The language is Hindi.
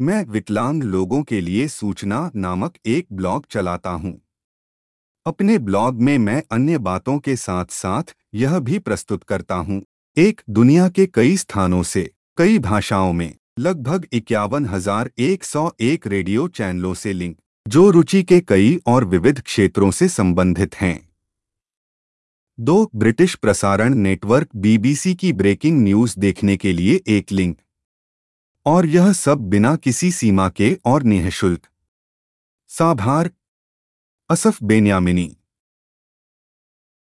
मैं विकलांग लोगों के लिए सूचना नामक एक ब्लॉग चलाता हूँ। अपने ब्लॉग में मैं अन्य बातों के साथ साथ यह भी प्रस्तुत करता हूँ। एक, दुनिया के कई स्थानों से, कई भाषाओं में, लगभग इक्यावन हज़ार एक सौ एक रेडियो चैनलों से लिंक, जो रुचि के कई और विविध क्षेत्रों से संबंधित हैं दो, ब्रिटिश प्रसारण नेटवर्क बीबीसी की ब्रेकिंग न्यूज़ देखने के लिए एक लिंक और यह सब बिना किसी सीमा के और निःशुल्क। साभार। Asaf Benyamini.